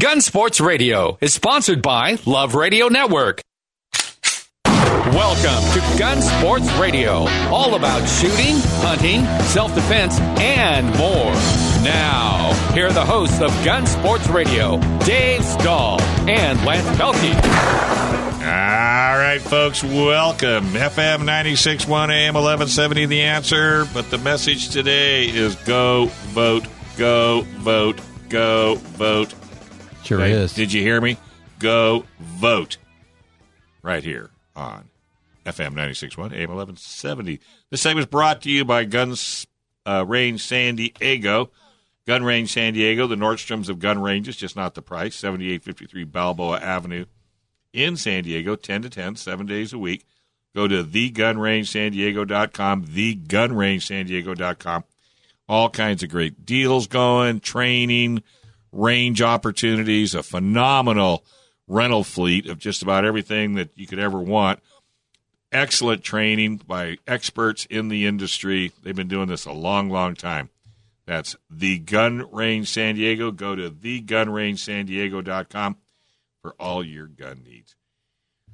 Gun Sports Radio is sponsored by Love Radio Network. Welcome to Gun Sports Radio, all about shooting, hunting, self defense, and more. Now, here are the hosts of Gun Sports Radio, Dave Stahl and Lance Pelkey. All right, folks, welcome. FM 96.1 AM 1170, the answer. But the message today is go vote, go vote, go vote. Sure Okay, is. Did you hear me? Go vote. Right here on FM 96.1 AM 1170. This segment is brought to you by Guns uh, Range San Diego. Gun Range San Diego, the Nordstroms of gun ranges, just not the price. 7853 Balboa Avenue in San Diego, 10 to 10, seven days a week. Go to thegunrangesandiego.com, thegunrangesandiego.com. All kinds of great deals going, training, range opportunities, a phenomenal rental fleet of just about everything that you could ever want. Excellent training by experts in the industry. They've been doing this a long, long time. That's the Gun Range San Diego. Go to thegunrangesandiego.com for all your gun needs.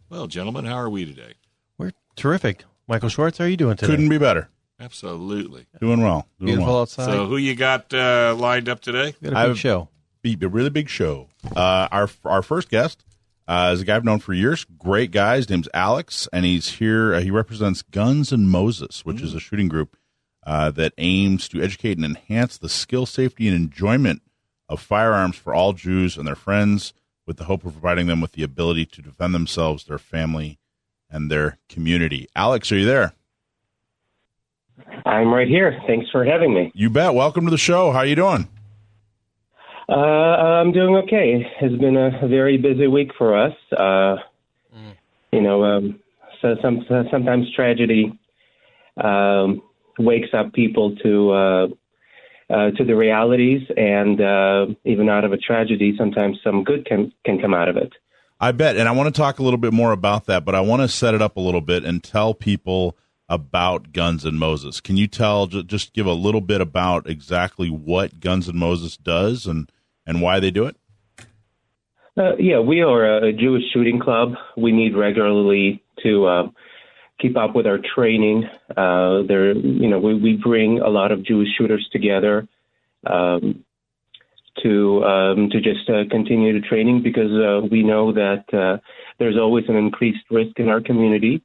Well, gentlemen, how are we today? We're terrific. Michael Schwartz, how are you doing today? Couldn't be better. Absolutely. Doing well. Doing Beautiful well. outside. So, who you got uh, lined up today? we got a big I've- show. Be a really big show. Uh, our our first guest uh, is a guy I've known for years. Great guy. His name's Alex, and he's here. Uh, he represents Guns and Moses, which is a shooting group uh, that aims to educate and enhance the skill, safety, and enjoyment of firearms for all Jews and their friends, with the hope of providing them with the ability to defend themselves, their family, and their community. Alex, are you there? I'm right here. Thanks for having me. You bet. Welcome to the show. How you doing? Uh, I'm doing okay. It's been a very busy week for us. Uh, You know, um, so some sometimes tragedy um, wakes up people to uh, uh, to the realities, and uh, even out of a tragedy, sometimes some good can can come out of it. I bet. And I want to talk a little bit more about that, but I want to set it up a little bit and tell people about Guns and Moses. Can you tell, just give a little bit about exactly what Guns and Moses does and, and why they do it? Uh, yeah, we are a Jewish shooting club. We meet regularly to uh, keep up with our training. Uh, there, you know, we, we bring a lot of Jewish shooters together um, to um, to just uh, continue the training because uh, we know that uh, there's always an increased risk in our community.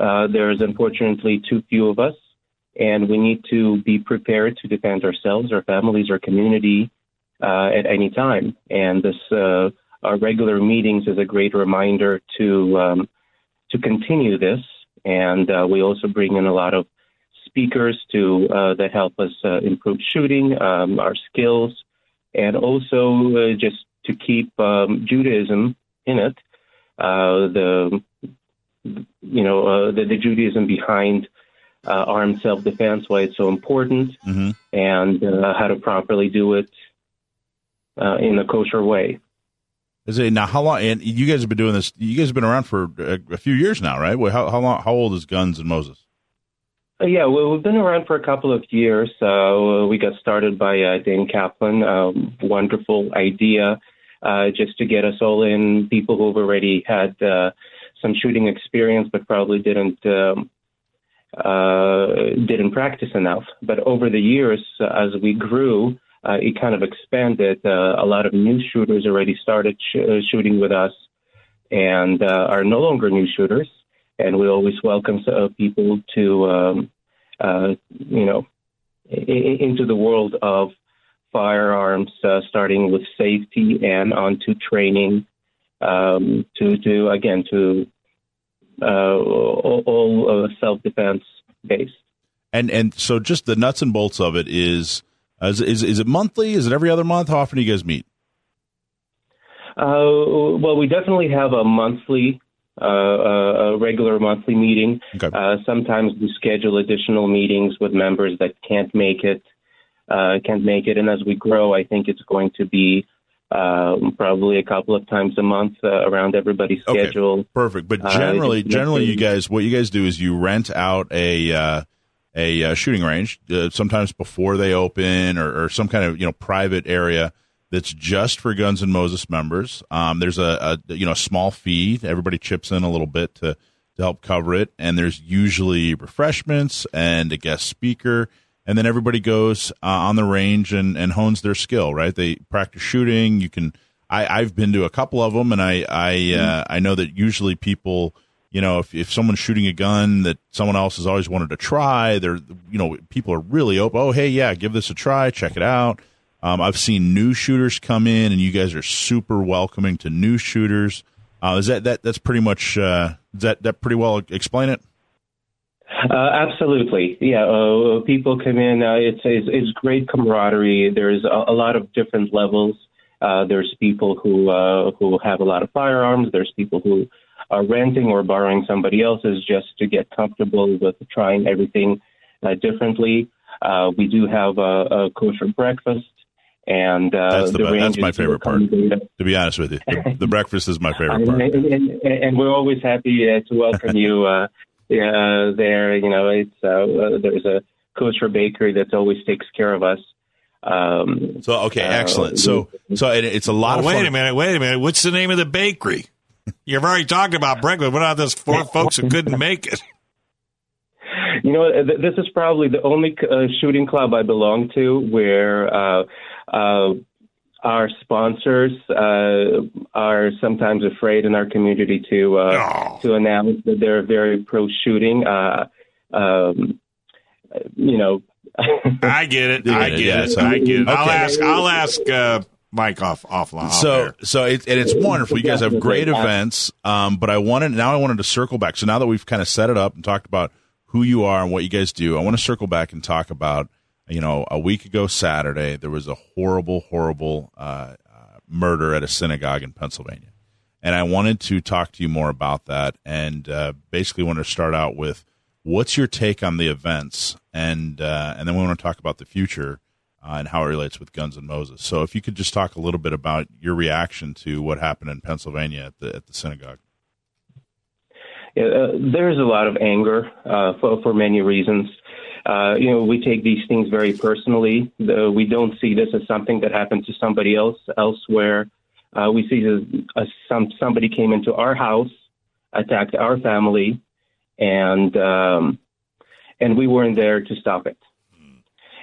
Uh, there's unfortunately too few of us, and we need to be prepared to defend ourselves, our families, our community uh, at any time. And this uh, our regular meetings is a great reminder to um, to continue this. And uh, we also bring in a lot of speakers to uh, that help us uh, improve shooting, um, our skills, and also uh, just to keep um, Judaism in it. Uh, the you know uh, the, the Judaism behind uh, armed self defense, why it's so important, Mhm. and uh, how to properly do it uh, in a kosher way. Is it now how long? And you guys have been doing this. You guys have been around for a, a few years now, right? Well, How, how long? How old is Guns and Moses? Uh, yeah, well, we've been around for a couple of years. Uh, we got started by uh, Dane Kaplan. Um, wonderful idea, uh, just to get us all in. People who've already had uh, some shooting experience, but probably didn't um, uh, didn't practice enough. But over the years, uh, as we grew, uh, it kind of expanded. Uh, a lot of new shooters already started sh- uh, shooting with us, and uh, are no longer new shooters. And we always welcome uh, people to, um, you know, into the world of firearms, starting with safety and onto training, um, to to again to all, all self defense based. And and so just the nuts and bolts of it is is is, is it monthly? Is it every other month? How often do you guys meet? Uh, well, we definitely have a monthly, uh, a a regular monthly meeting. Okay. Uh, sometimes we schedule additional meetings with members that can't make it, uh, can't make it, and as we grow, I think it's going to be um, probably a couple of times a month uh, around everybody's Okay. schedule. Perfect. But Uh, generally, generally, you guys, what you guys do is you rent out a uh, a uh, shooting range, uh, sometimes before they open, or, or some kind of you know private area, that's just for Guns and Moses members. Um, there's a, a you know small fee. Everybody chips in a little bit to to help cover it, and there's usually refreshments and a guest speaker, and then everybody goes uh, on the range and, and hones their skill. Right? They practice shooting. You can. I, I've been to a couple of them, and I I uh, I know that usually people you know, if, if someone's shooting a gun that someone else has always wanted to try, they're, you know, people are really open. Oh, hey, yeah, give this a try, check it out. Um, I've seen new shooters come in, and you guys are super welcoming to new shooters. Uh, is that that that's pretty much uh, that that pretty well explain it? Uh, absolutely, yeah. Uh, people come in. Uh, it's, it's, it's great camaraderie. There's a, a lot of different levels. Uh, there's people who uh, who have a lot of firearms. There's people who are renting or borrowing somebody else's just to get comfortable with trying everything uh, differently. Uh, we do have a, a kosher breakfast. And uh, that's, the, the that's my favorite part. To be honest with you, the, the breakfast is my favorite part. and, and, and, we're always happy uh, to welcome you uh, there. You know, it's uh, uh, there's a kosher bakery that always takes care of us. Um, so okay, excellent. so so it, it's a lot. Oh, of wait fun. a minute, wait a minute. What's the name of the bakery? You've already talked about breakfast. What about those four folks who couldn't make it? You know, this is probably the only uh, shooting club I belong to where uh, uh, our sponsors uh, are sometimes afraid in our community to oh. to announce that they're very pro shooting. Uh, um, you know, I get it. I get Yeah, it. so- I get it. I'll ask. I'll ask uh, Mike off offline. off so air. so it, and it's wonderful. You guys have great events. Um, but I wanted now I wanted to circle back. So now that we've kind of set it up and talked about who you are and what you guys do, I want to circle back and talk about you know a week ago Saturday there was a horrible horrible uh, uh, murder at a synagogue in Pennsylvania, and I wanted to talk to you more about that and uh, basically want to start out with what's your take on the events and uh, and then we want to talk about the future uh, and how it relates with Guns and Moses. So, if you could just talk a little bit about your reaction to what happened in Pennsylvania at the at the synagogue. Yeah, uh, there's a lot of anger uh, for, for many reasons. Uh, you know, we take these things very personally. The, we don't see this as something that happened to somebody else elsewhere. Uh, we see this as some somebody came into our house, attacked our family, and um, and we weren't there to stop it.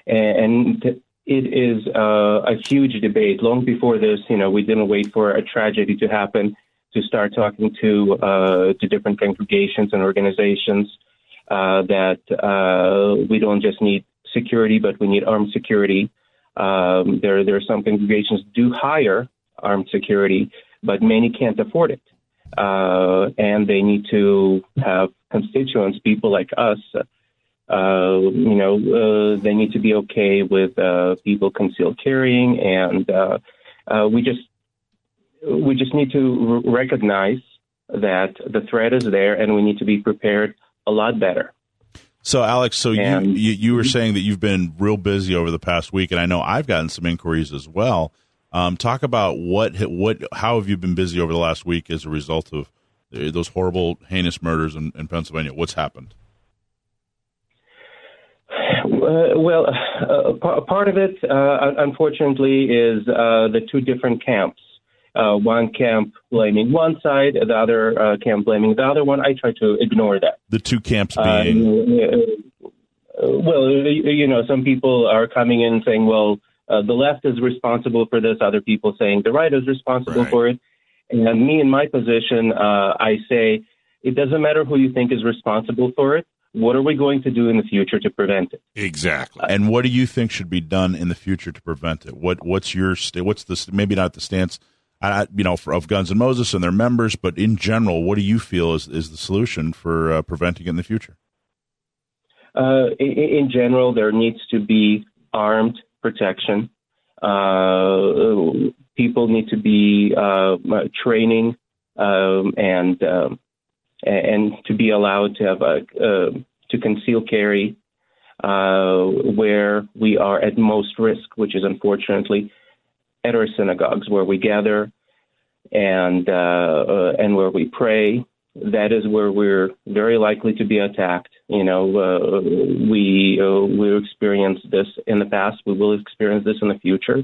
And it is uh, a huge debate. Long before this, you know, we didn't wait for a tragedy to happen to start talking to uh, to different congregations and organizations uh, that uh, we don't just need security, but we need armed security. Um, there, there are some congregations do hire armed security, but many can't afford it, uh, and they need to have constituents, people like us. Uh, you know, uh, they need to be okay with uh, people concealed carrying, and uh, uh, we just we just need to r- recognize that the threat is there, and we need to be prepared a lot better. So, Alex, so you, And- you you were saying that you've been real busy over the past week, and I know I've gotten some inquiries as well. Um, talk about what what how have you been busy over the last week as a result of uh, those horrible, heinous murders in, in Pennsylvania? What's happened? Uh, well, uh, p- part of it, uh, unfortunately, is uh, the two different camps. Uh, one camp blaming one side, the other uh, camp blaming the other one. I try to ignore that. The two camps being uh, well, you know, some people are coming in saying, well, uh, the left is responsible for this. Other people saying the right is responsible Right. for it. And me, in my position, uh, I say it doesn't matter who you think is responsible for it. What are we going to do in the future to prevent it? Exactly. and what do you think should be done in the future to prevent it? What what's your what's the maybe not the stance, uh, you know, for, of Guns and Moses and their members, but in general, what do you feel is is the solution for uh, preventing it in the future? Uh, in, in general, there needs to be armed protection. Uh, people need to be uh, training um, and um, and to be allowed to have a uh, to conceal carry uh, where we are at most risk, which is unfortunately at our synagogues where we gather and uh, uh, and where we pray. That is where we're very likely to be attacked. You know, uh, we uh, we experienced this in the past. We will experience this in the future.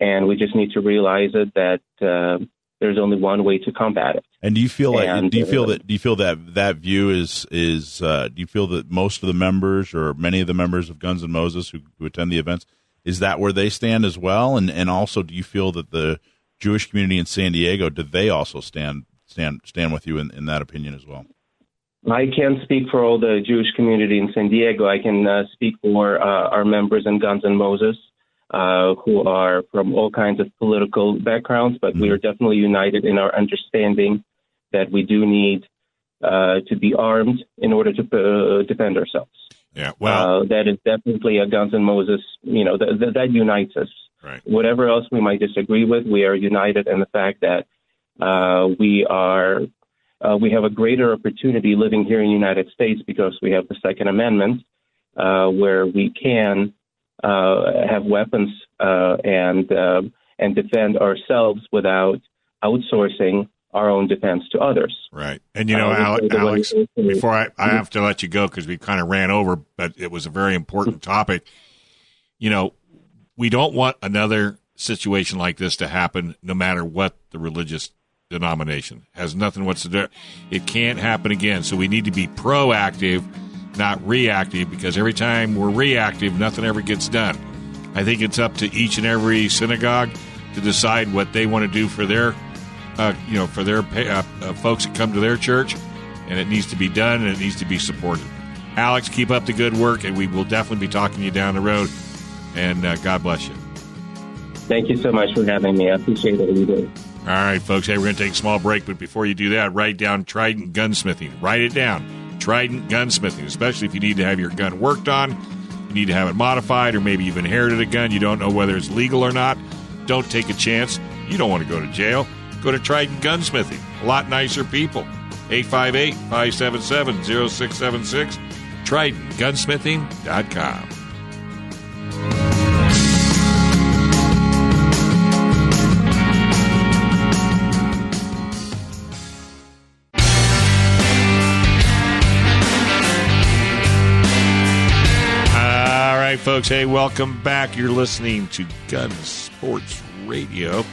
and we just need to realize it that there's only one way to combat it. And do you feel like And, do you feel uh, that do you feel that that view is is uh, do you feel that most of the members or many of the members of Guns and Moses who, who attend the events is that where they stand as well? And and also do you feel that the Jewish community in San Diego do they also stand stand stand with you in, in that opinion as well? I can't speak for all the Jewish community in San Diego. I can uh, speak for uh, our members in Guns and Moses, uh, who are from all kinds of political backgrounds, but we are definitely united in our understanding that we do need uh, to be armed in order to uh, defend ourselves. Yeah. Well, uh, that is definitely a Guns and Moses. You know, th- th- that unites us. right. Whatever else we might disagree with, we are united in the fact that uh, we are uh, we have a greater opportunity living here in the United States because we have the Second Amendment, uh, where we can uh, have weapons uh, and and defend ourselves without outsourcing our own defense to others. Right. And you know, Uh, Ale- the way- Alex, before I, I have to let you go because we kind of ran over, but it was a very important topic. You know, we don't want another situation like this to happen no matter what the religious denomination has nothing whatsoever. It can't happen again. So we need to be proactive, not reactive, because every time we're reactive, nothing ever gets done. I think it's up to each and every synagogue to decide what they want to do for their uh, you know, for their pa- uh, uh, folks that come to their church, and it needs to be done and it needs to be supported. Alex, keep up the good work, and we will definitely be talking to you down the road. And uh, God bless you. Thank you so much for having me. I appreciate what you do. All right, folks. Hey, we're going to take a small break, but before you do that, write down Trident Gunsmithing. Write it down. Trident Gunsmithing, especially if you need to have your gun worked on, you need to have it modified, or maybe you've inherited a gun, you don't know whether it's legal or not. Don't take a chance. You don't want to go to jail. Go to Trident Gunsmithing. A lot nicer people. 858 577 0676. TridentGunsmithing.com. All right, folks. Hey, welcome back. You're listening to Gun Sports Radio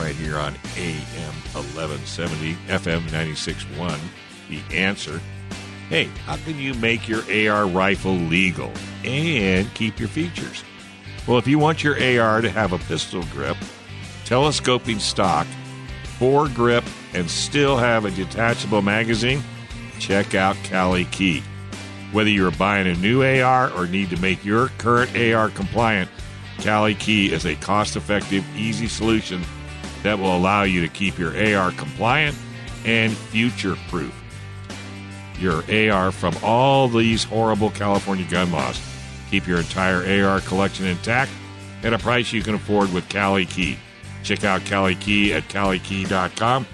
right here on AM 1170, FM 96.1. The answer. Hey, how can you make your AR rifle legal and keep your features? Well, if you want your AR to have a pistol grip, telescoping stock, foregrip, and still have a detachable magazine, check out Cali Key. Whether you're buying a new AR or need to make your current AR compliant, Cali Key is a cost effective, easy solution that will allow you to keep your AR compliant and future proof your AR from all these horrible California gun laws. Keep your entire AR collection intact at a price you can afford with Cali Key. Check out Cali Key at calikey.com.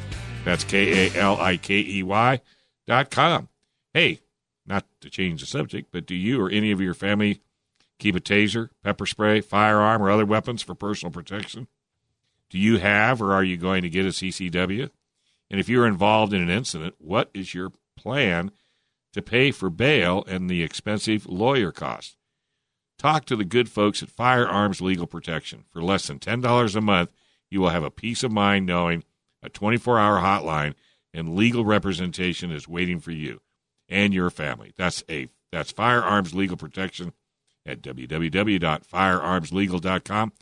That's K A L I K E Y dot com. Hey, not to change the subject, but do you or any of your family keep a taser, pepper spray, firearm, or other weapons for personal protection? Do you have or are you going to get a CCW? And if you're involved in an incident, what is your plan to pay for bail and the expensive lawyer costs? Talk to the good folks at Firearms Legal Protection. For less than $10 a month, you will have a peace of mind knowing a 24 hour hotline and legal representation is waiting for you and your family. That's a that's Firearms Legal Protection at www.firearmslegal.com,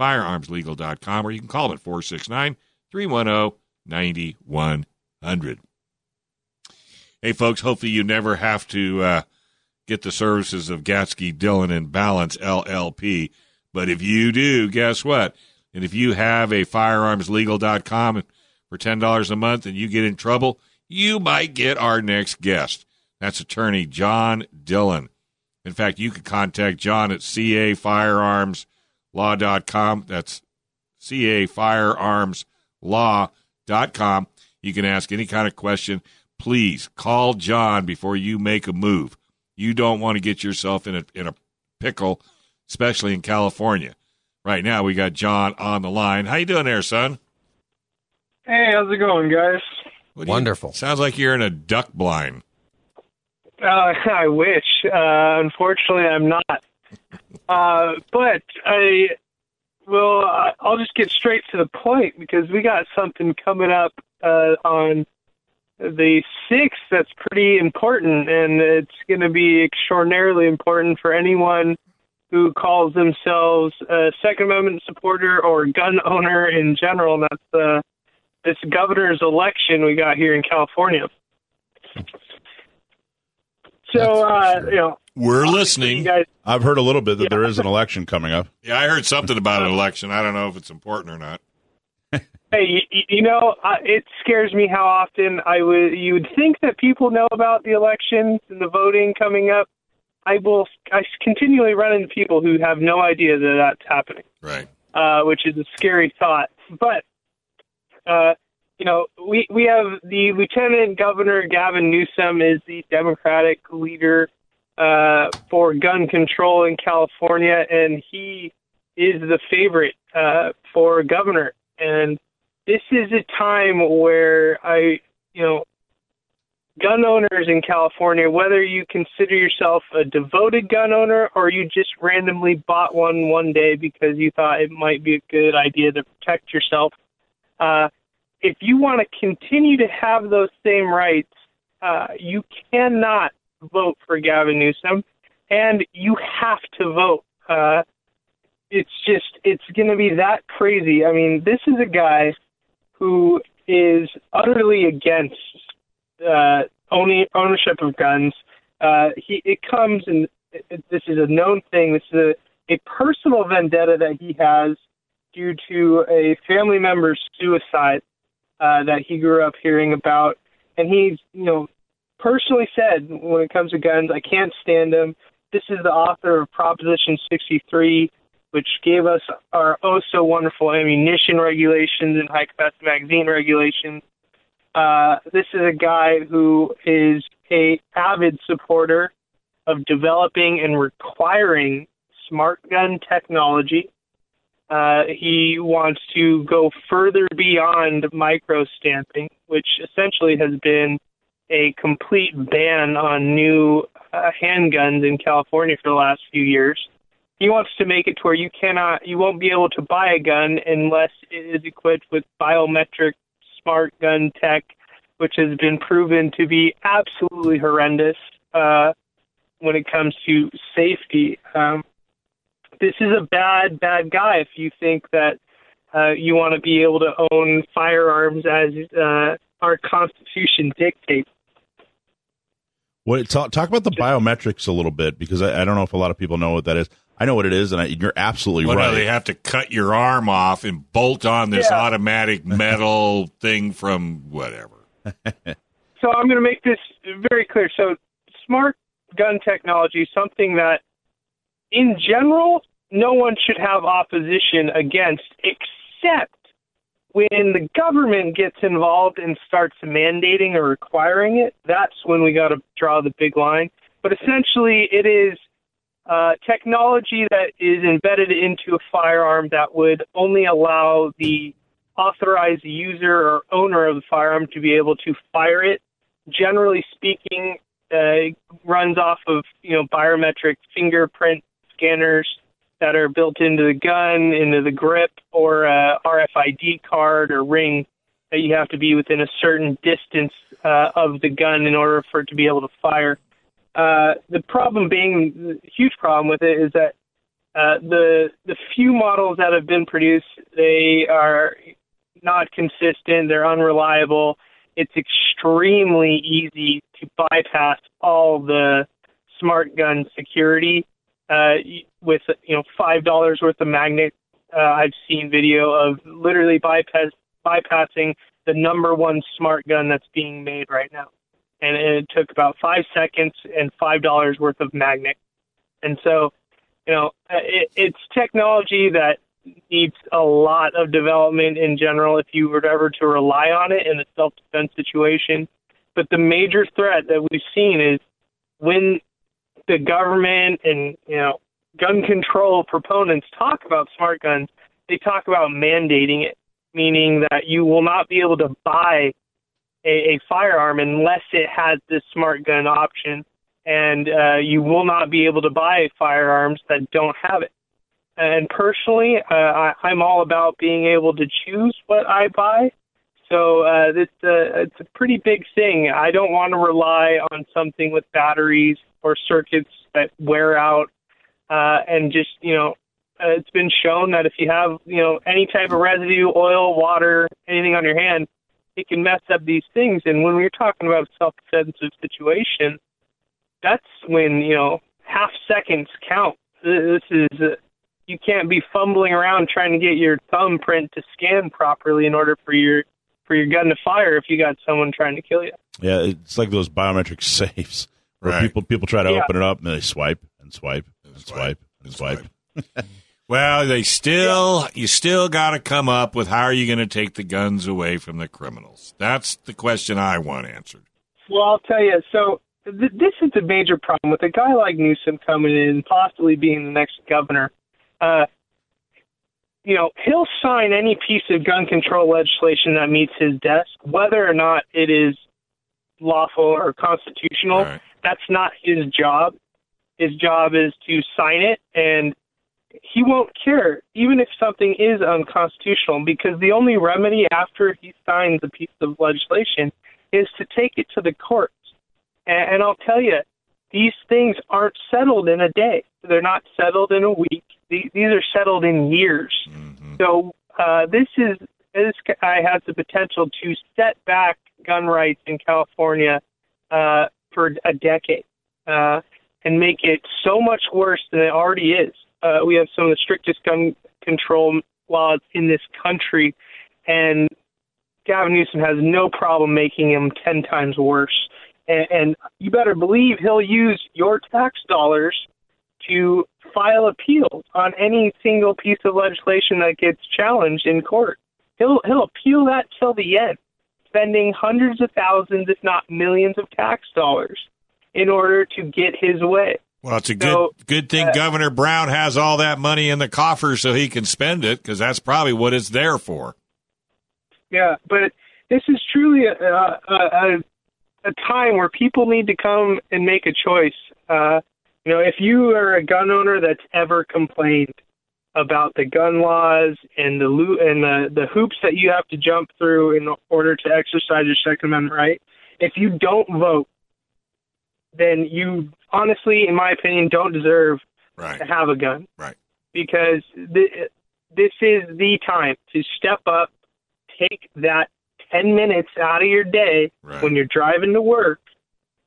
firearmslegal.com, or you can call them at 469 310 9100. Hey, folks, hopefully you never have to uh, get the services of Gatsky, Dillon, and Balance LLP. But if you do, guess what? And if you have a firearmslegal.com for $10 a month and you get in trouble, you might get our next guest. That's attorney John Dillon. In fact, you could contact John at cafirearmslaw.com. That's CA Firearms cafirearmslaw.com. You can ask any kind of question. Please call John before you make a move. You don't want to get yourself in a in a pickle, especially in California. Right now, we got John on the line. How you doing there, son? Hey, how's it going, guys? What do you- Wonderful. sounds like you're in a duck blind. Uh, I wish. Uh, unfortunately, I'm not. Uh, but I Well, I'll just get straight to the point because we got something coming up uh, on the 6th that's pretty important, and it's going to be extraordinarily important for anyone who calls themselves a Second Amendment supporter or gun owner in general. And that's uh, this governor's election we got here in California. So, uh, you know, We're you listening. guys. I've heard a little bit that Yeah. there is an election coming up. Yeah, I heard something about an election. I don't know if it's important or not. Hey, you, you know, uh, it scares me how often I would. You would think that people know about the elections and the voting coming up. I will. I continually run into people who have no idea that that's happening, Right. uh, which is a scary thought. But, uh, you know, we we have the Lieutenant Governor Gavin Newsom is the Democratic leader uh, for gun control in California, and he is the favorite uh, for governor. And this is a time where I, you know, gun owners in California, whether you consider yourself a devoted gun owner or you just randomly bought one one day because you thought it might be a good idea to protect yourself, uh, if you want to continue to have those same rights, uh, you cannot vote for Gavin Newsom, and you have to vote. Uh, it's just it's going to be that crazy. I mean, this is a guy who is utterly against uh, ownership of guns. Uh, he it comes and it, this is a known thing. This is a, a personal vendetta that he has due to a family member's suicide uh, that he grew up hearing about, and he's you know personally said when it comes to guns, I can't stand them. This is the author of Proposition 63, which gave us our oh so wonderful ammunition regulations and high capacity magazine regulations. Uh, this is a guy who is a avid supporter of developing and requiring smart gun technology. Uh, he wants to go further beyond micro stamping, which essentially has been a complete ban on new uh, handguns in California for the last few years. He wants to make it to where you cannot, you won't be able to buy a gun unless it is equipped with biometric smart gun tech, which has been proven to be absolutely horrendous uh, when it comes to safety. Um, this is a bad, bad guy if you think that uh, you want to be able to own firearms as uh, our Constitution dictates. What talk, talk about the biometrics a little bit because I, I don't know if a lot of people know what that is. I know what it is, and I, you're absolutely Well, right. no, they have to cut your arm off and bolt on this Yeah. automatic metal thing from whatever. So I'm going to make this very clear. So smart gun technology is something that, in general, no one should have opposition against, except when the government gets involved and starts mandating or requiring it. That's when we got to draw the big line. But essentially, it is uh, technology that is embedded into a firearm that would only allow the authorized user or owner of the firearm to be able to fire it. Generally speaking, uh, runs off of you know biometric fingerprint scanners that are built into the gun, into the grip, or a RFID card or ring that you have to be within a certain distance uh, of the gun in order for it to be able to fire. Uh, the problem being, the huge problem with it is that uh, the the few models that have been produced, they are not consistent. They're unreliable. It's extremely easy to bypass all the smart gun security uh, with you know five dollars worth of magnet. Uh, I've seen video of literally bypass bypassing the number one smart gun that's being made right now, and it took about five seconds and five dollars worth of magnet. And so, you know, it, it's technology that needs a lot of development in general if you were ever to rely on it in a self defense situation. But the major threat that we've seen is when the government and you know gun control proponents talk about smart guns, they talk about mandating it, meaning that you will not be able to buy a, a firearm unless it has this smart gun option, and uh, you will not be able to buy firearms that don't have it. And personally, uh, I, I'm all about being able to choose what I buy. So uh, it's a it's a pretty big thing. I don't want to rely on something with batteries or circuits that wear out, uh, and just you know, uh, it's been shown that if you have you know any type of residue, oil, water, anything on your hand, it can mess up these things. And when we're talking about a self-defensive situation, that's when you know half seconds count. This is uh, you can't be fumbling around trying to get your thumbprint to scan properly in order for your for your gun to fire if you got someone trying to kill you. Yeah, it's like those biometric safes where Right. people people try to Yeah. open it up and they swipe and swipe and swipe and swipe. Well, they still you still got to come up with how are you going to take the guns away from the criminals? That's the question I want answered. Well, I'll tell you. So th- this is a major problem with a guy like Newsom coming in possibly being the next governor. Uh, you know, he'll sign any piece of gun control legislation that meets his desk, whether or not it is lawful or constitutional. Right. That's not his job. His job is to sign it, and he won't care, even if something is unconstitutional, because the only remedy after he signs a piece of legislation is to take it to the courts. And, and I'll tell you, these things aren't settled in a day. They're not settled in a week. These, these are settled in years. So uh, this is this guy has the potential to set back gun rights in California uh, for a decade uh, and make it so much worse than it already is. Uh, we have some of the strictest gun control laws in this country, and Gavin Newsom has no problem making them ten times worse. And, and you better believe he'll use your tax dollars to file appeals on any single piece of legislation that gets challenged in court. He'll he'll appeal that till the end, spending hundreds of thousands, if not millions, of tax dollars in order to get his way. Well, it's a good So, good thing uh, Governor Brown has all that money in the coffers so he can spend it because that's probably what it's there for. Yeah, but this is truly a, a, a, a time where people need to come and make a choice. Uh, you know, if you are a gun owner that's ever complained about the gun laws and the lo- and the, the hoops that you have to jump through in order to exercise your Second Amendment right, if you don't vote, then you honestly, in my opinion, don't deserve Right. to have a gun Right. because th- this is the time to step up, take that 10 minutes out of your day Right. when you're driving to work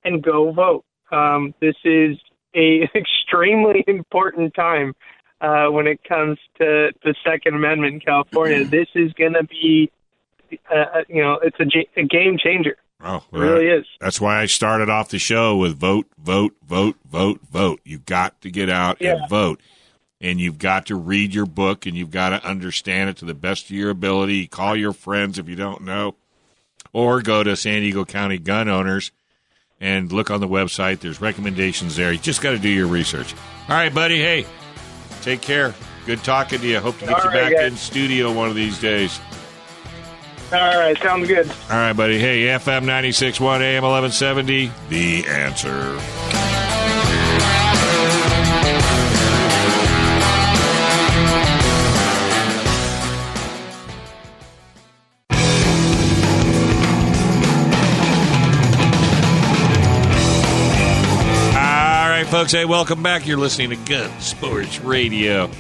and go vote. Um, this is a extremely important time uh, when it comes to the Second Amendment in California. this is going to be, uh, uh, you know, it's a, a game changer. Oh, It really is. That's why I started off the show with vote, vote, vote, vote, vote. You've got to get out Yeah. and vote. And you've got to read your book and you've got to understand it to the best of your ability. Call your friends if you don't know, or go to San Diego County Gun Owners and look on the website. There's recommendations there. You just got to do your research. All right, buddy. Hey, take care. Good talking to you. Hope to get All you right, back guys. in studio one of these days. All right, sounds good. All right, buddy. Hey, FM 96.1 AM 1170, The Answer. Folks. Hey, welcome back. You're listening to Gun Sports Radio.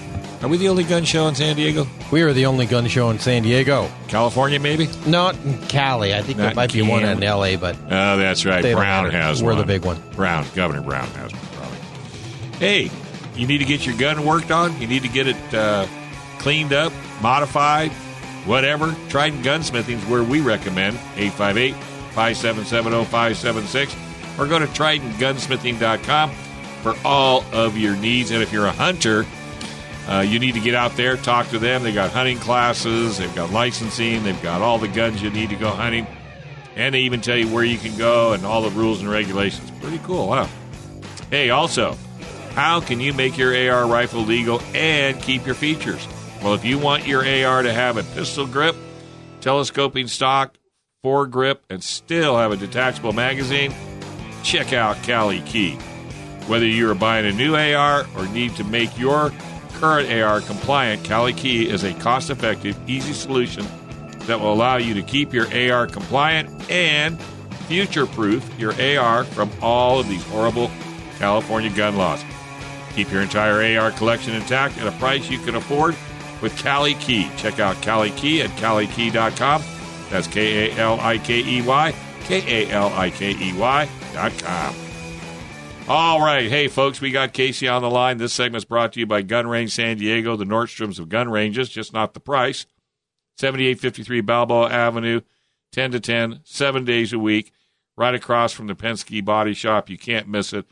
Are we the only gun show in San Diego? We are the only gun show in San Diego. California, maybe? Not in Cali. I think Not there might be one in L.A., but Oh, that's right. Brown has We're one. the big one. Brown, Governor Brown has one, probably. Hey, you need to get your gun worked on. You need to get it uh, cleaned up, modified, whatever. Trident Gunsmithing is where we recommend 858 577 0576 or go to tridentgunsmithing.com for all of your needs. And if you're a hunter, uh, you need to get out there, talk to them. They've got hunting classes, they've got licensing, they've got all the guns you need to go hunting, and they even tell you where you can go and all the rules and regulations. Pretty cool, huh? Hey, also, how can you make your AR rifle legal and keep your features? Well, if you want your AR to have a pistol grip, telescoping stock, foregrip, and still have a detachable magazine, check out Cali Key. Whether you are buying a new AR or need to make your current AR compliant, Cali Key is a cost effective, easy solution that will allow you to keep your AR compliant and future proof your AR from all of these horrible California gun laws. Keep your entire AR collection intact at a price you can afford with Cali Key. Check out Cali Key at calikey.com. That's K A L I K E Y, K A L I K E Y dot com. All right. Hey, folks, we got Casey on the line. This segment's brought to you by Gun Range San Diego, the Nordstroms of gun ranges, just not the price. 7853 Balboa Avenue, 10 to 10, seven days a week, right across from the Penske Body Shop. You can't miss it.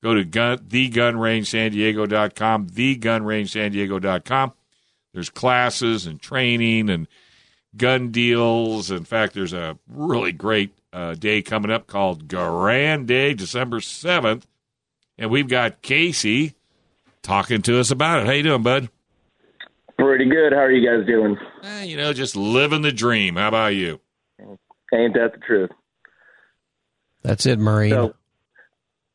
Go to gun, thegunrangesandiego.com, thegunrangesandiego.com. There's classes and training and gun deals. In fact, there's a really great uh, day coming up called Garand Day, December 7th. And we've got Casey talking to us about it. How you doing, bud? Pretty good. How are you guys doing? Eh, you know, just living the dream. How about you? Ain't that the truth? That's it, Marine. So,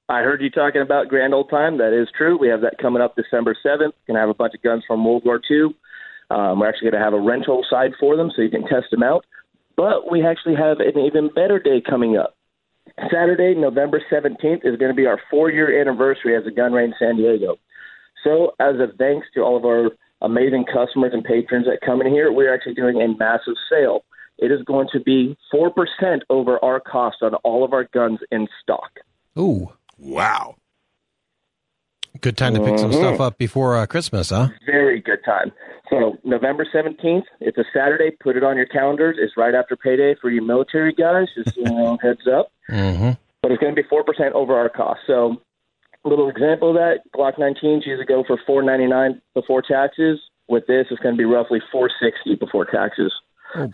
I heard you talking about Grand Old Time. That is true. We have that coming up December 7th. Going to have a bunch of guns from World War II. Um, we're actually going to have a rental side for them so you can test them out. But we actually have an even better day coming up. Saturday, November 17th, is going to be our four year anniversary as a gun range in San Diego. So, as a thanks to all of our amazing customers and patrons that come in here, we're actually doing a massive sale. It is going to be 4% over our cost on all of our guns in stock. Ooh, Wow. Good time to pick some Mm-hmm. stuff up before uh, Christmas, huh? Very good time. So, November 17th, it's a Saturday. Put it on your calendars. It's right after payday for you military guys. Just, you know, heads up. Mm-hmm. But it's going to be 4% over our cost. So, a little example of that Glock 19s usually go for 499 before taxes. With this, it's going to be roughly 460 before taxes.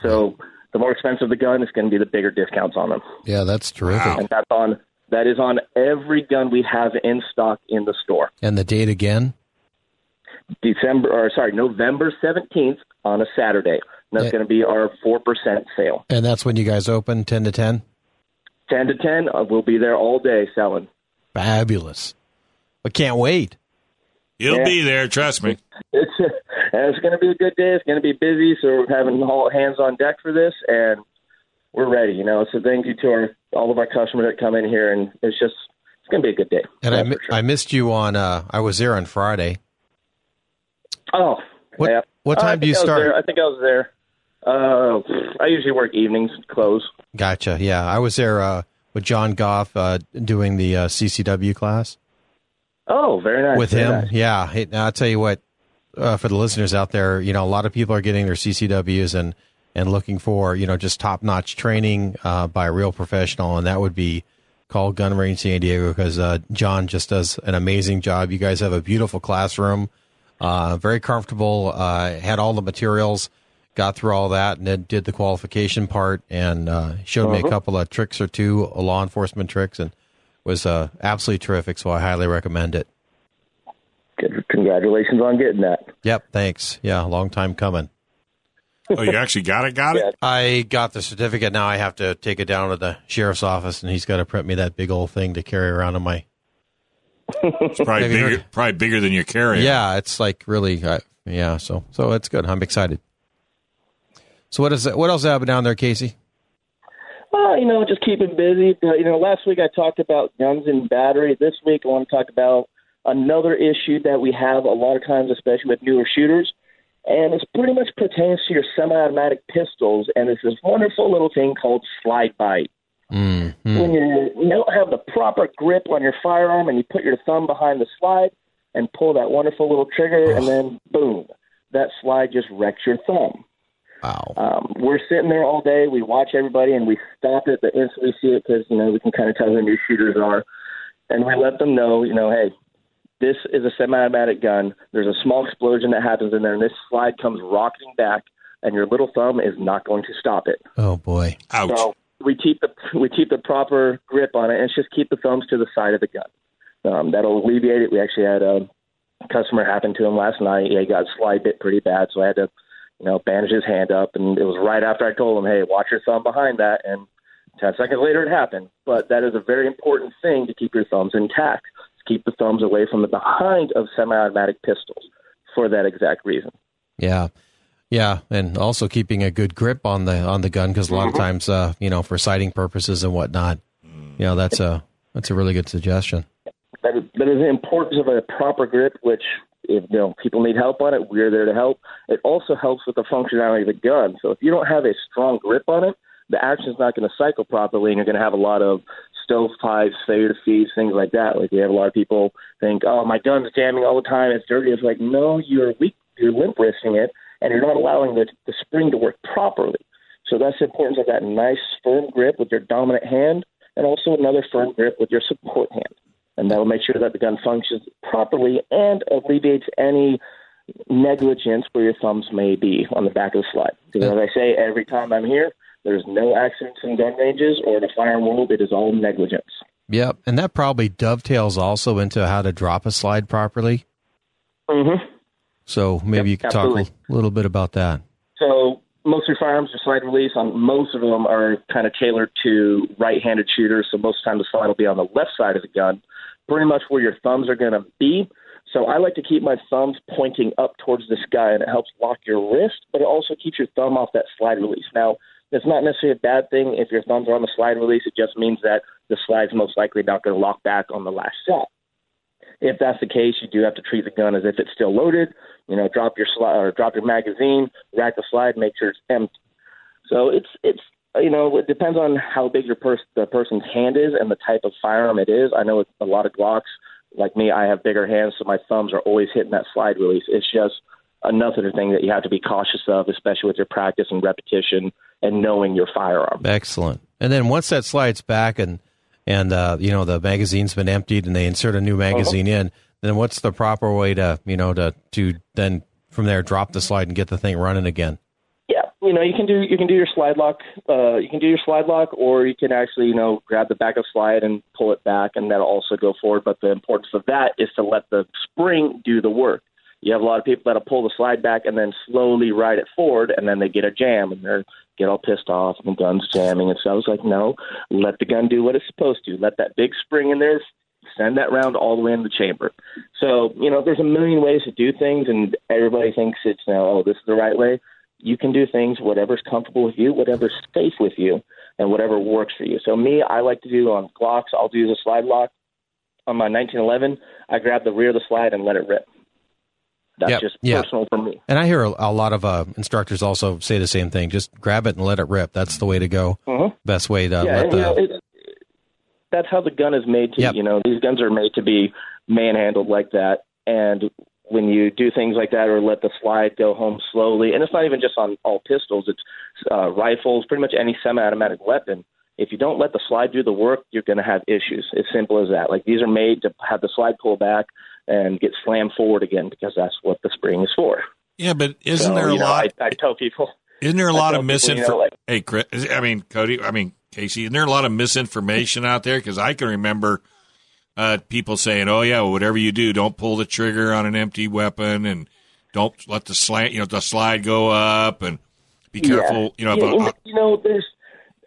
So, the more expensive the gun, it's going to be the bigger discounts on them. Yeah, that's terrific. Wow. And that's on that is on every gun we have in stock in the store. And the date again? December or sorry, November 17th on a Saturday. And that's going to be our 4% sale. And that's when you guys open, 10 to 10? 10 to 10, uh, we'll be there all day selling. Fabulous. I can't wait. You'll Yeah. be there, trust me. It's and it's going to be a good day. It's going to be busy, so we're having all hands on deck for this, and we're ready. You know, so thank you to our all of our customers that come in here, and it's just it's going to be a good day. And I, mi- sure. I missed you on, uh, I was there on Friday. oh, What- yeah. what Uh, time do you I start? I think I was there. Uh, I usually work evenings, close. Gotcha. Yeah, I was there uh, with John Goff uh, doing the uh, CCW class Oh, very nice. with very him. nice. Yeah, now I'll tell you what. Uh, for the listeners out there, you know, a lot of people are getting their CCWs and and looking for you know just top notch training uh, by a real professional, and that would be called Gun Range San Diego because uh, John just does an amazing job. You guys have a beautiful classroom, uh, very comfortable. Uh, had all the materials, got through all that, and then did the qualification part, and uh, showed me a couple of tricks or two, law enforcement tricks, and was uh, absolutely terrific. So I highly recommend it. Congratulations on getting that. Yep, thanks. Yeah, long time coming. Oh, you actually got it, got it? I got the certificate. Now I have to take it down to the sheriff's office, and he's got to print me that big old thing to carry around in my. It's probably bigger, probably bigger than your carry. Yeah, it's like really, uh, yeah. So, so it's good. I'm excited. So what is what else happened down there, Casey? Well, you know, just keeping busy. You know, last week I talked about guns and battery. This week I want to talk about another issue that we have a lot of times, especially with newer shooters, and it's pretty much pertains to your semi-automatic pistols. And it's this wonderful little thing called slide bite. Mm, When you, you don't have the proper grip on your firearm, and you put your thumb behind the slide and pull that wonderful little trigger, and then boom, that slide just wrecks your thumb. Wow. Um, we're sitting there all day. We watch everybody, and we stop it the instant we see it because you know we can kind of tell who new shooters are, and we let them know, you know, hey, this is a semi-automatic gun. There's a small explosion that happens in there, and this slide comes rocketing back, and your little thumb is not going to stop it. Oh boy. Ouch. So we keep the we keep the proper grip on it, and it's just keep the thumbs to the side of the gun. Um, that'll alleviate it. We actually had a customer happen to him last night. He got slide bit pretty bad, so I had to, you know, bandage his hand up. And it was right after I told him, "Hey, watch your thumb behind that." And ten seconds later, it happened. But that is a very important thing to keep your thumbs intact. Keep the thumbs away from the behind of semi-automatic pistols. for that exact reason. Yeah. Yeah, and also keeping a good grip on the on the gun because a lot of times, uh, you know, for sighting purposes and whatnot, you know, that's a that's a really good suggestion. That is, that is the importance of a proper grip, which if you know people need help on it, we're there to help. It also helps with the functionality of the gun. So if you don't have a strong grip on it, the action's not going to cycle properly, and you're going to have a lot of stovepipes, failure to feeds, things like that. Like we have a lot of people think, "Oh, my gun's jamming all the time; it's dirty." It's like, no, you're weak, you're limp wristing it, and you're not allowing the, the spring to work properly. So that's the importance of that nice firm grip with your dominant hand, and also another firm grip with your support hand, and that will make sure that the gun functions properly and alleviates any negligence where your thumbs may be on the back of the slide. Because as I say every time I'm here, there's no accidents in gun ranges or the firearm world. It is all negligence. Yep, and that probably dovetails also into how to drop a slide properly. Mm-hmm. So maybe Yep, you could absolutely. talk a little bit about that. So most of your firearms are slide release. On most of them are kind of tailored to right-handed shooters. So most of the time the slide will be on the left side of the gun, pretty much where your thumbs are going to be. So I like to keep my thumbs pointing up towards the sky, and it helps lock your wrist, but it also keeps your thumb off that slide release. Now, it's not necessarily a bad thing if your thumbs are on the slide release. It just means that the slide's most likely not going to lock back on the last shot. If that's the case, you do have to treat the gun as if it's still loaded. You know, drop your slide or drop your magazine, rack the slide, make sure it's empty. So it's it's you know it depends on how big your pers- the person's hand is and the type of firearm it is. I know it's a lot of Glocks like me, I have bigger hands, so my thumbs are always hitting that slide release. It's just another thing that you have to be cautious of, especially with your practice and repetition and knowing your firearm. Excellent. And then once that slides back and and uh, you know the magazine's been emptied and they insert a new magazine in, then what's the proper way to you know to to then from there drop the slide and get the thing running again? Yeah, you know, you can do you can do your slide lock. Uh, you can do your slide lock, or you can actually you know grab the back of slide and pull it back, and that'll also go forward. But the importance of that is to let the spring do the work. You have a lot of people that'll pull the slide back and then slowly ride it forward, and then they get a jam and they get all pissed off and the gun's jamming. And so I was like, no, let the gun do what it's supposed to. Let that big spring in there send that round all the way in the chamber. So, you know, there's a million ways to do things, and everybody thinks it's, you know, oh, this is the right way. You can do things, whatever's comfortable with you, whatever's safe with you, and whatever works for you. So, me, I like to do on Glocks, I'll do the slide lock. On my 1911, I grab the rear of the slide and let it rip. That's Yep, just yeah. personal for me. And I hear a, a lot of uh, instructors also say the same thing. Just grab it and let it rip. That's the way to go. Mhm. Best way to yeah, let the you know, it, that's how the gun is made to. Yep. You know, these guns are made to be manhandled like that, and when you do things like that or let the slide go home slowly, and it's not even just on all pistols; it's uh, rifles, pretty much any semi-automatic weapon. If you don't let the slide do the work, you're going to have issues. It's simple as that. Like these are made to have the slide pull back and get slammed forward again because that's what the spring is for. Yeah, but isn't So, there a you know, lot? I, I tell people. Isn't there a I lot of people, you know, misinformation? like- hey, Chris, I mean, Cody, I mean, Casey, isn't there a lot of misinformation out there? Because I can remember uh, people saying, "Oh yeah, well, whatever you do, don't pull the trigger on an empty weapon, and don't let the slant, you know, the slide go up, and be careful, you know." Yeah, about, you know, there's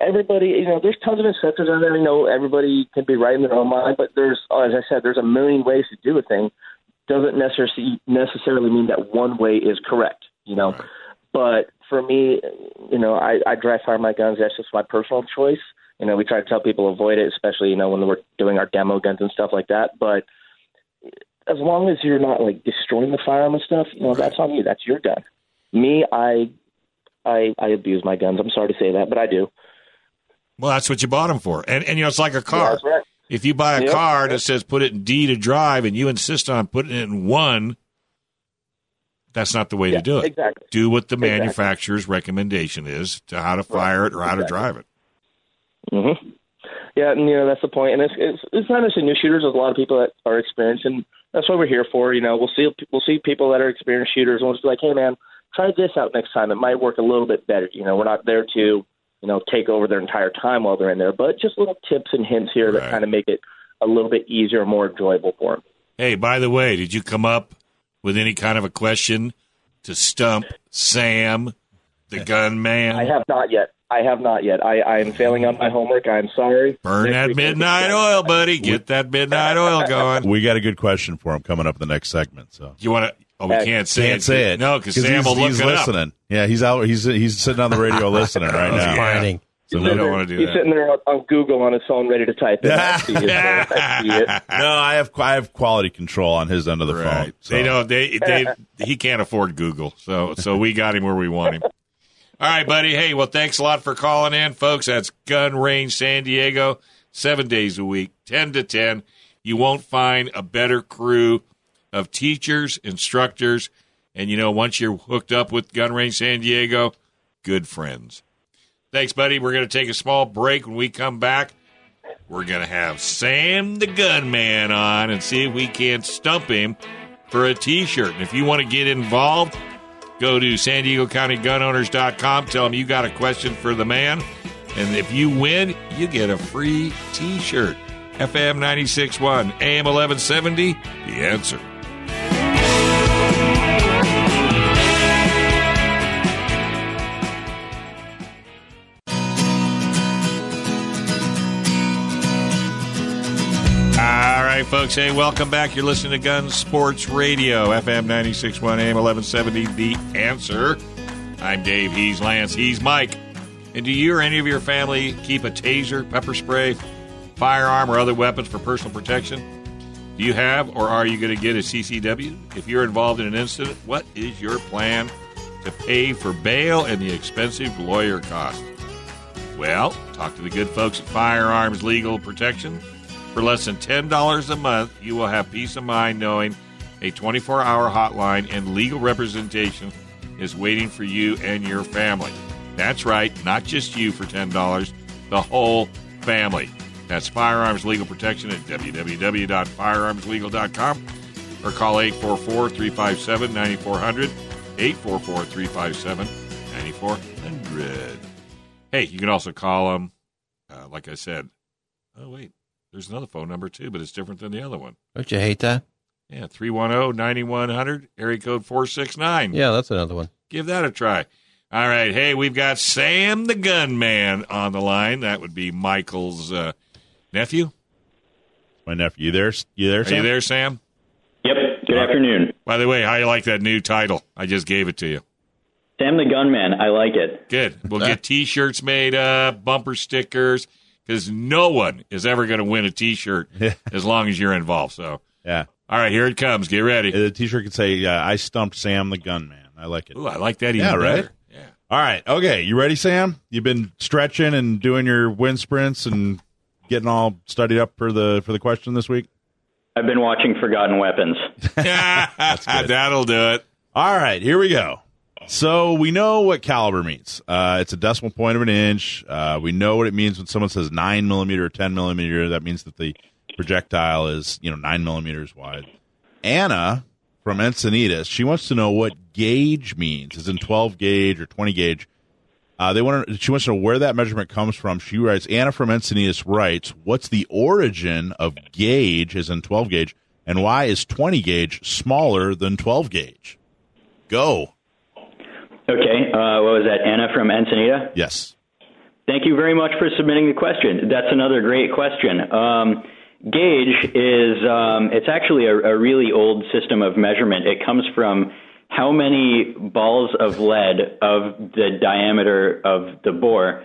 everybody. You know, there's tons of incentives out there. You know, everybody can be right in their own mind, but there's, oh, as I said, there's a million ways to do a thing. Doesn't necessarily necessarily mean that one way is correct. You know, but for me, you know, I, I dry fire my guns. That's just my personal choice. You know, we try to tell people avoid it, especially you know when we're doing our demo guns and stuff like that. But as long as you're not like destroying the firearm and stuff, you know, that's on you. That's your gun. Me, I I I abuse my guns. I'm sorry to say that, but I do. Well, that's what you bought them for, and and you know, it's like a Yeah, car. that's right. If you buy a Yep. car that says put it in D to drive, and you insist on putting it in one, that's not the way Yeah, to do it. exactly. Do what the Exactly. manufacturer's recommendation is to how to fire it or how to drive it. hmm Yeah, and you know that's the point. And it's it's, it's not necessarily new shooters. There's a lot of people that are experienced, and that's what we're here for. You know, we'll see we'll see people that are experienced shooters, and we'll just be like, hey man, try this out next time. It might work a little bit better. You know, we're not there to you know take over their entire time while they're in there, but just little tips and hints here Right. that kind of make it a little bit easier, and more enjoyable for them. Hey, by the way, did you come up with any kind of a question to stump Sam, the gun man? I have not yet. I have not yet. I, I am failing on my homework. I'm sorry. Burn Next that midnight oil, buddy. Get that midnight oil going. We got a good question for him coming up in the next segment. So You want to? Oh, we can't say Can't it. say it. No, because Sam he's, will look he's it up. listening. Yeah, he's out. He's he's sitting on the radio listening right Yeah. now. Finding. So we don't want to do He's that. sitting there on, on Google on his phone, ready to type in. I see it. I see it. No, I have I have quality control on his end of the Right. phone. so- They don't. They they he can't afford Google, so so we got him where we want him. All right, buddy. Hey, well, thanks a lot for calling in, folks. That's Gun Range San Diego, seven days a week, ten to ten. You won't find a better crew of teachers, instructors, and you know, once you're hooked up with Gun Range San Diego, good friends. Thanks, buddy. We're going to take a small break. When we come back, we're going to have Sam the Gunman on and see if we can't stump him for a t shirt. And if you want to get involved, go to San Diego County Gunowners.com. Tell them you got a question for the man. And if you win, you get a free t shirt. FM 961, AM 1170, the answer. Right, folks. Hey, welcome back. You're listening to Gun Sports Radio, FM 961 AM 1170, The Answer. I'm Dave. He's Lance. He's Mike. And do you or any of your family keep a taser, pepper spray, firearm, or other weapons for personal protection? Do you have or are you going to get a CCW? If you're involved in an incident, what is your plan to pay for bail and the expensive lawyer costs? Well, talk to the good folks at Firearms Legal Protection. For less than $10 a month, you will have peace of mind knowing a 24 hour hotline and legal representation is waiting for you and your family. That's right, not just you for $10, the whole family. That's Firearms Legal Protection at www.firearmslegal.com or call 844 357 9400. 844 357 9400. Hey, you can also call them, uh, like I said. Oh, wait. There's another phone number, too, but it's different than the other one. Don't you hate that? Yeah, oh, 310 9100, area code 469. Yeah, that's another one. Give that a try. All right. Hey, we've got Sam the Gunman on the line. That would be Michael's uh, nephew. My nephew, you there? You there? Are you there, Sam? Yep. Good afternoon. By the way, how you like that new title? I just gave it to you. Sam the Gunman. I like it. Good. We'll get T-shirts made up, bumper stickers, because no one is ever going to win a T-shirt as long as you're involved. So, Yeah. all right, here it comes. Get ready. The T-shirt could say, uh, "I stumped Sam the Gunman." I like it. Ooh, I like that even Yeah, right? better. Yeah. All right. Okay. You ready, Sam? You've been stretching and doing your wind sprints and getting all studied up for the for the question this week. I've been watching Forgotten Weapons. That'll do it. All right. Here we go. So we know what caliber means. Uh, it's a decimal point of an inch. Uh, we know what it means when someone says nine millimeter or ten millimeter. That means that the projectile is you know nine millimeters wide. Anna from Encinitas, she wants to know what gauge means. Is in twelve gauge or twenty gauge. Uh, they want to, she wants to know where that measurement comes from. She writes, Anna from Encinitas writes, what's the origin of gauge as in 12 gauge and why is 20 gauge smaller than 12 gauge? Go. Okay. Uh, what was that? Anna from Encinita. Yes. Thank you very much for submitting the question. That's another great question. Um, gauge is um, it's actually a, a really old system of measurement. It comes from how many balls of lead of the diameter of the bore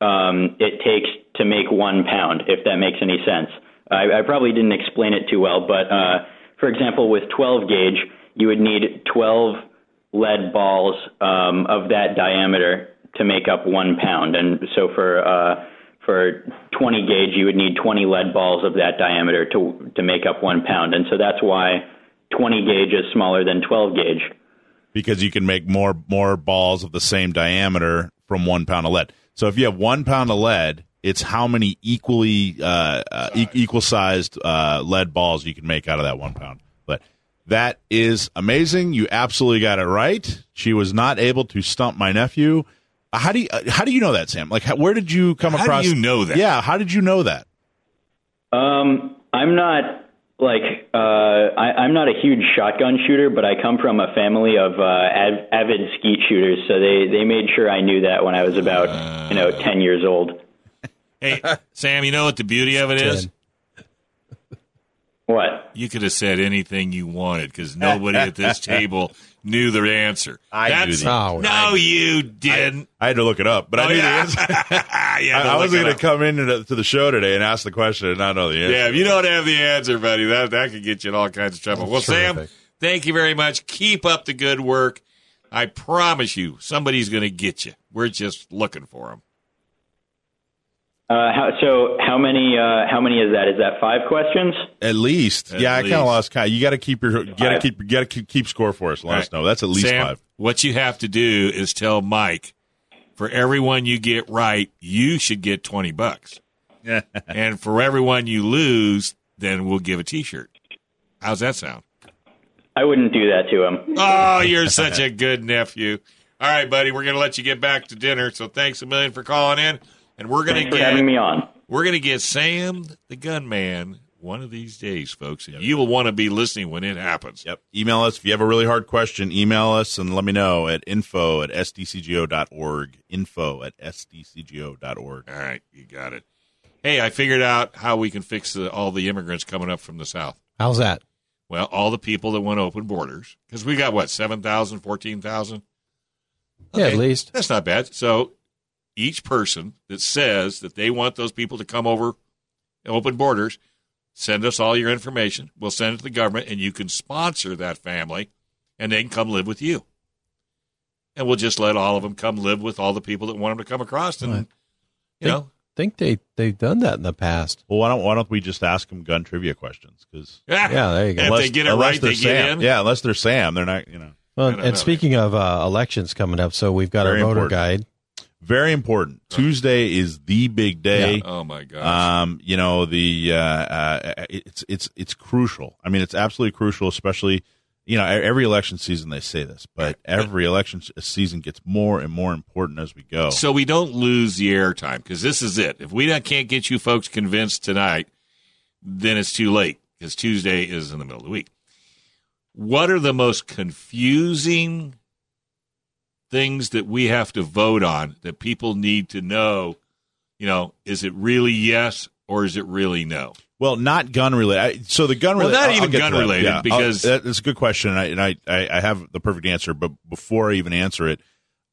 um, it takes to make one pound, if that makes any sense. I, I probably didn't explain it too well, but uh, for example, with 12 gauge, you would need 12 lead balls um, of that diameter to make up one pound, and so for uh, for 20 gauge, you would need 20 lead balls of that diameter to to make up one pound, and so that's why 20 gauge is smaller than 12 gauge. Because you can make more more balls of the same diameter from one pound of lead. So if you have one pound of lead, it's how many equally uh, uh, e- equal sized uh, lead balls you can make out of that one pound. But that is amazing. You absolutely got it right. She was not able to stump my nephew. Uh, How do you uh, how do you know that, Sam? Like, how, where did you come How do across? you know that? Yeah, how did you know that? Um, I'm not like uh, I, I'm not a huge shotgun shooter, but I come from a family of uh, av- avid skeet shooters, so they they made sure I knew that when I was about you know 10 years old. Hey, Sam, you know what the beauty of it is? What? You could have said anything you wanted because nobody at this table knew the answer. I knew the answer. No, you didn't. I had to look it up, but I Oh, knew yeah. the answer. You I, I was it going to come into the, to the show today and ask the question and not know the answer. Yeah, if you don't have the answer, buddy, that that could get you in all kinds of trouble. Well, Sam, thank you very much. Keep up the good work. I promise you, somebody's going to get you. We're just looking for them. Uh, how, so how many? Uh, how many is that? Is that five questions? At least, At yeah, I kind of lost count. You got to keep your, got to keep, got to keep, keep score for us. Let us know. That's at least Sam, five. What you have to do is tell Mike, for everyone you get right, you should get twenty bucks, and for everyone you lose, then we'll give a T-shirt. How's that sound? I wouldn't do that to him. Oh, you're such a good nephew. All right, buddy, we're going to let you get back to dinner. So thanks a million for calling in, and we're going to for having get me on. we're going to get Sam the gunman one of these days, folks, and you will want to be listening when it happens. Yep. Email us if you have a really hard question. Email us and let me know at info at sdcgo.org. Info at sdcgo.org. All right, you got it. Hey, I figured out how we can fix the, all the immigrants coming up from the south. How's that? Well, all the people that want open borders, because we got what 7,000, 14,000? Yeah, at least. That's not bad. So each person that says that they want those people to come over open borders, send us all your information. We'll send it to the government, and you can sponsor that family, and they can come live with you. And we'll just let all of them come live with all the people that want them to come across. And, Right. you know, think they they've done that in the past. Well, why don't why don't we just ask them gun trivia questions? Because Yeah, there you go. If they get it right, they get in. Yeah, unless they're Sam, they're not. You know, Well, and know. speaking of uh, elections coming up, so we've got Very our voter important. guide. Very important. Tuesday is the big day. Oh, my gosh. Um, you know the uh, uh, it's it's it's crucial. I mean, it's absolutely crucial, especially you know every election season they say this, but every election season gets more and more important as we go. so we don't lose the airtime because this is it. If we can't get you folks convinced tonight, then it's too late because Tuesday is in the middle of the week. What are the most confusing things that we have to vote on that people need to know? You know, is it really yes or is it really no? Well, not gun related. So the gun Well, related, not I'll- even I'll gun related, Yeah, I'll- because- that's a good question, and I, and I, I have the perfect answer. But before I even answer it,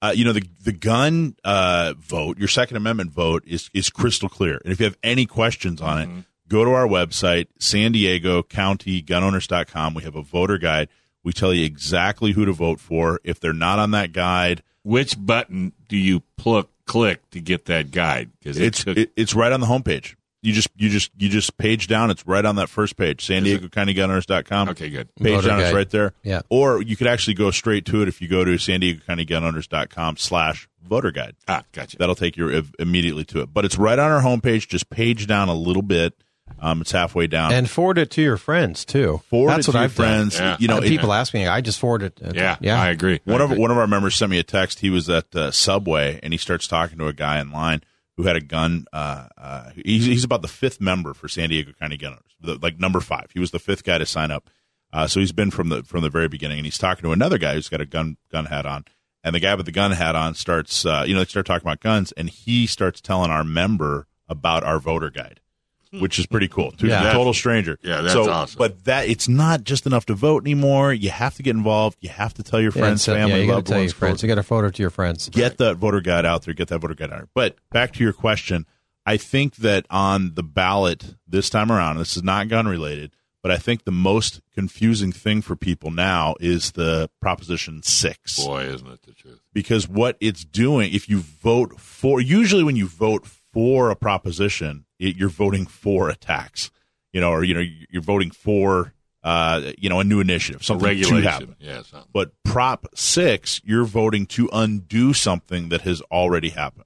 uh, you know, the the gun uh, vote, your Second Amendment vote, is is crystal clear. And if you have any questions on Mm-hmm. it, go to our website, San Diego County Gunowners.com. We have a voter guide. We tell you exactly who to vote for. If they're not on that guide, Which button do you pluck, click to get that guide? Because it it's took it, it's right on the homepage. You just you just you just page down. It's right on that first page, San Diego County Gunowners.com. okay, good. page Voter down. It's guide. right there. Yeah. Or you could actually go straight to it if you go to San Diego County Gunowners.com slash voter guide. Ah, gotcha. That'll take you immediately to it. But it's right on our homepage. Just page down a little bit. Um, it's halfway down. And forward it to your friends too. Forward That's it what to your I've done. friends. Yeah. You know, it- people ask me, I just forward it. Yeah, yeah. I agree. I one of one of our members sent me a text. He was at uh, Subway and he starts talking to a guy in line who had a gun. Uh, uh, he's, he's about the fifth member for San Diego County Gunners, the, like number five. He was the fifth guy to sign up. Uh, so he's been from the from the very beginning, and he's talking to another guy who's got a gun gun hat on. And the guy with the gun hat on starts, uh, you know, they start talking about guns, and he starts telling our member about our voter guide, Hmm. which is pretty cool. To Yeah. a total stranger. Yeah, that's so, awesome. But that it's not just enough to vote anymore. You have to get involved. You have to tell your Yeah, friends, so- family, yeah, you loved tell your ones, friends. You got to it to your friends. get that voter guide out there. Get that voter guide out there. But back to your question, I think that on the ballot this time around, this is not gun related, but I think the most confusing thing for people now is the Proposition Six Boy, isn't it the truth? because what it's doing, if you vote for, usually when you vote for a proposition, it, you're voting for a tax, you know, or you know, you're voting for, uh, you know, a new initiative, something to happen. Regulation. Yeah, something. But Prop Six, you're voting to undo something that has already happened.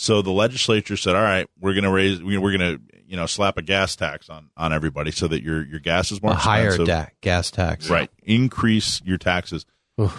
So the legislature said, "All right, we're going to raise, we- we're going to, you know, slap a gas tax on on everybody so that your your gas is more A higher expensive. da- gas tax. Right. Increase your taxes.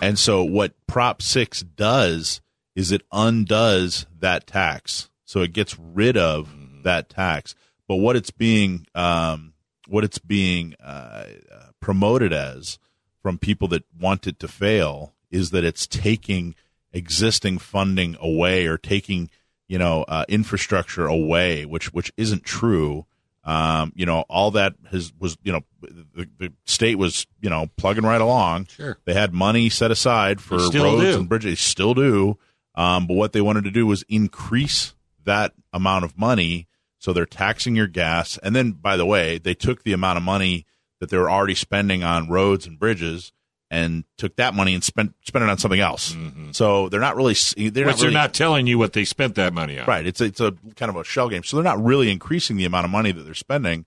And so what Prop 6 does is it undoes that tax. So it gets rid of that tax. But what it's being um, what it's being uh, uh, promoted as from people that want it to fail is that it's taking existing funding away or taking you know uh, infrastructure away, which which isn't true. Um, you know, all that has was you know the, the state was you know plugging right along. Sure. they had money set aside for roads do. and bridges. They still do. Um, but what they wanted to do was increase that amount of money. So they're taxing your gas. And then, by the way, they took the amount of money that they were already spending on roads and bridges and took that money and spent spent it on something else. Mm-hmm. So they're not really they're not they're not telling you what they spent that money on. right. It's a, it's a kind of a shell game. So they're not really increasing the amount of money that they're spending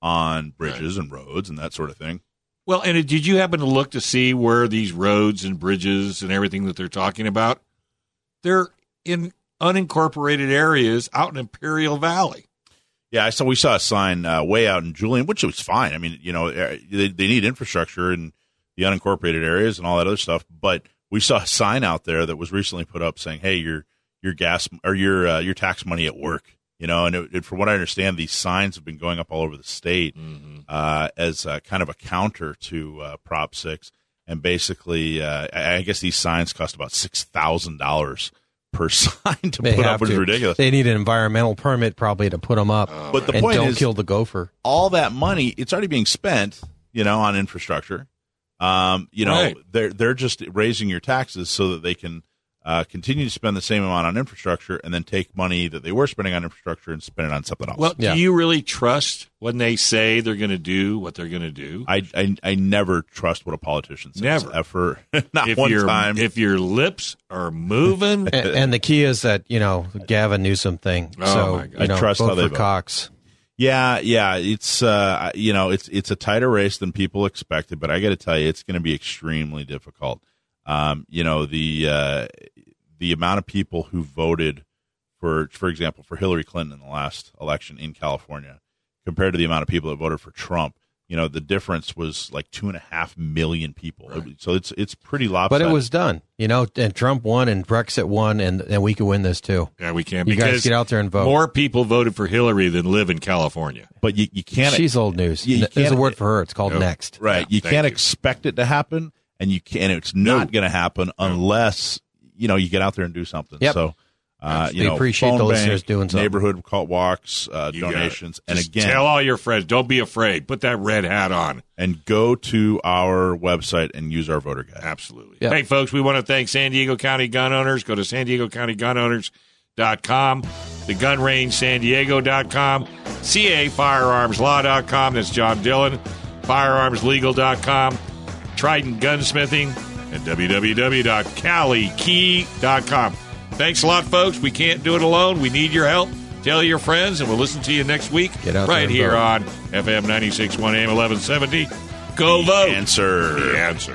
on bridges and roads and that sort of thing. Well, and did you happen to look to see where these roads and bridges and everything that they're talking about? They're in unincorporated areas out in Imperial Valley. Yeah, I saw we saw a sign uh, way out in Julian, which was fine. I mean, you know, uh, they, they need infrastructure in the unincorporated areas and all that other stuff. But we saw a sign out there that was recently put up saying, "Hey, your your gas or your uh, your tax money at work." You know, and it, it, from what I understand, these signs have been going up all over the state uh, as uh, kind of a counter to uh, Prop Six. And basically, uh, I I guess these signs cost about six thousand dollars per sign to They put up, which is ridiculous. They need an environmental permit probably to put them up. But the and point don't is- kill the gopher. all that money it's already being spent you know on infrastructure um, you know Right. they're they're just raising your taxes so that they can uh, continue to spend the same amount on infrastructure and then take money that they were spending on infrastructure and spend it on something else Well, Yeah. do you really trust when they say they're going to do what they're going to do? I, I I never trust what a politician says Never. ever not if one your time if your lips are moving, and, and the key is that you know Gavin Newsom thing. Oh, so my God. you know, I trust vote how they for vote. Cox. Yeah, yeah, it's uh, you know, it's it's a tighter race than people expected, but I got to tell you, it's going to be extremely difficult. Um, you know, the uh, the amount of people who voted for, for example, for Hillary Clinton in the last election in California, compared to the amount of people that voted for Trump, you know, the difference was like two and a half million people. So it's it's pretty lopsided. But it was done, you know, and Trump won and Brexit won, and and we could win this too. yeah, we can't. You guys get out there and vote. More people voted for Hillary than live in California. but you, you can't. She's old news. You- you There's a word for her. It's called next. Right. Yeah, you can't you. expect it to happen, and you can. And it's not going to happen unless you know you get out there and do something. Yep. So, uh, you We know, appreciate phone the bank, listeners doing something. neighborhood call walks, uh, You got it. donations, and again, tell all your friends. Don't be afraid. Put that red hat on. and go to our website and use our voter guide. Absolutely. Yeah. Hey, folks, we want to thank San Diego County gun owners. Go to san diego county gun owners.com, the gun range san diego.com, ca firearmslaw.com. That's John Dillon, firearmslegal.com, Trident Gunsmithing, and www.calikey.com. Thanks a lot, folks. We can't do it alone. We need your help. Tell your friends, and we'll listen to you next week Get out right here vote. on FM 96.1 AM 1170. Go vote. Answer. The answer.